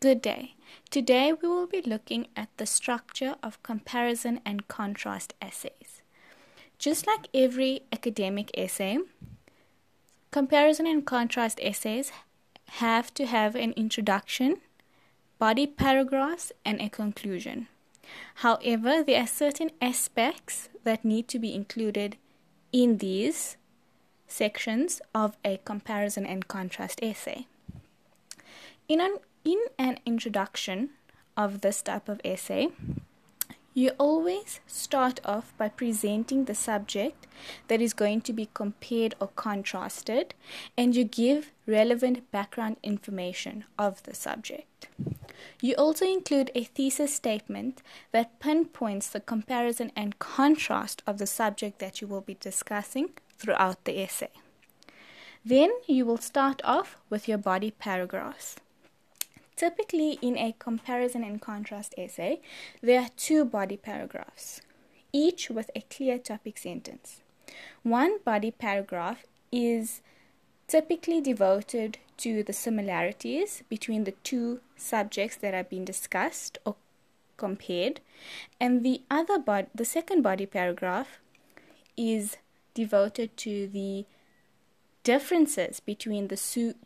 Good day. Today we will be looking at the structure of comparison and contrast essays. Just like every academic essay, comparison and contrast essays have to have an introduction, body paragraphs, and a conclusion. However, there are certain aspects that need to be included in these sections of a comparison and contrast essay. In an in an introduction of this type of essay, you always start off by presenting the subject that is going to be compared or contrasted, and you give relevant background information of the subject. You also include a thesis statement that pinpoints the comparison and contrast of the subject that you will be discussing throughout the essay. Then you will start off with your body paragraphs. Typically, in a comparison and contrast essay, there are two body paragraphs, each with a clear topic sentence. One body paragraph is typically devoted to the similarities between the two subjects that are being discussed or compared, and the other bod- the second body paragraph is devoted to the differences between the su-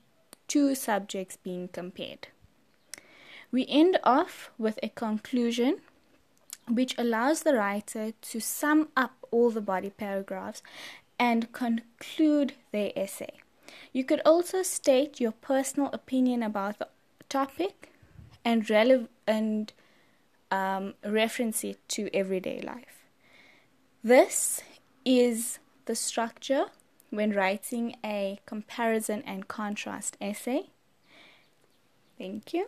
two subjects being compared. We end off with a conclusion which allows the writer to sum up all the body paragraphs and conclude their essay. You could also state your personal opinion about the topic and, rele- and um, reference it to everyday life. This is the structure when writing a comparison and contrast essay. Thank you.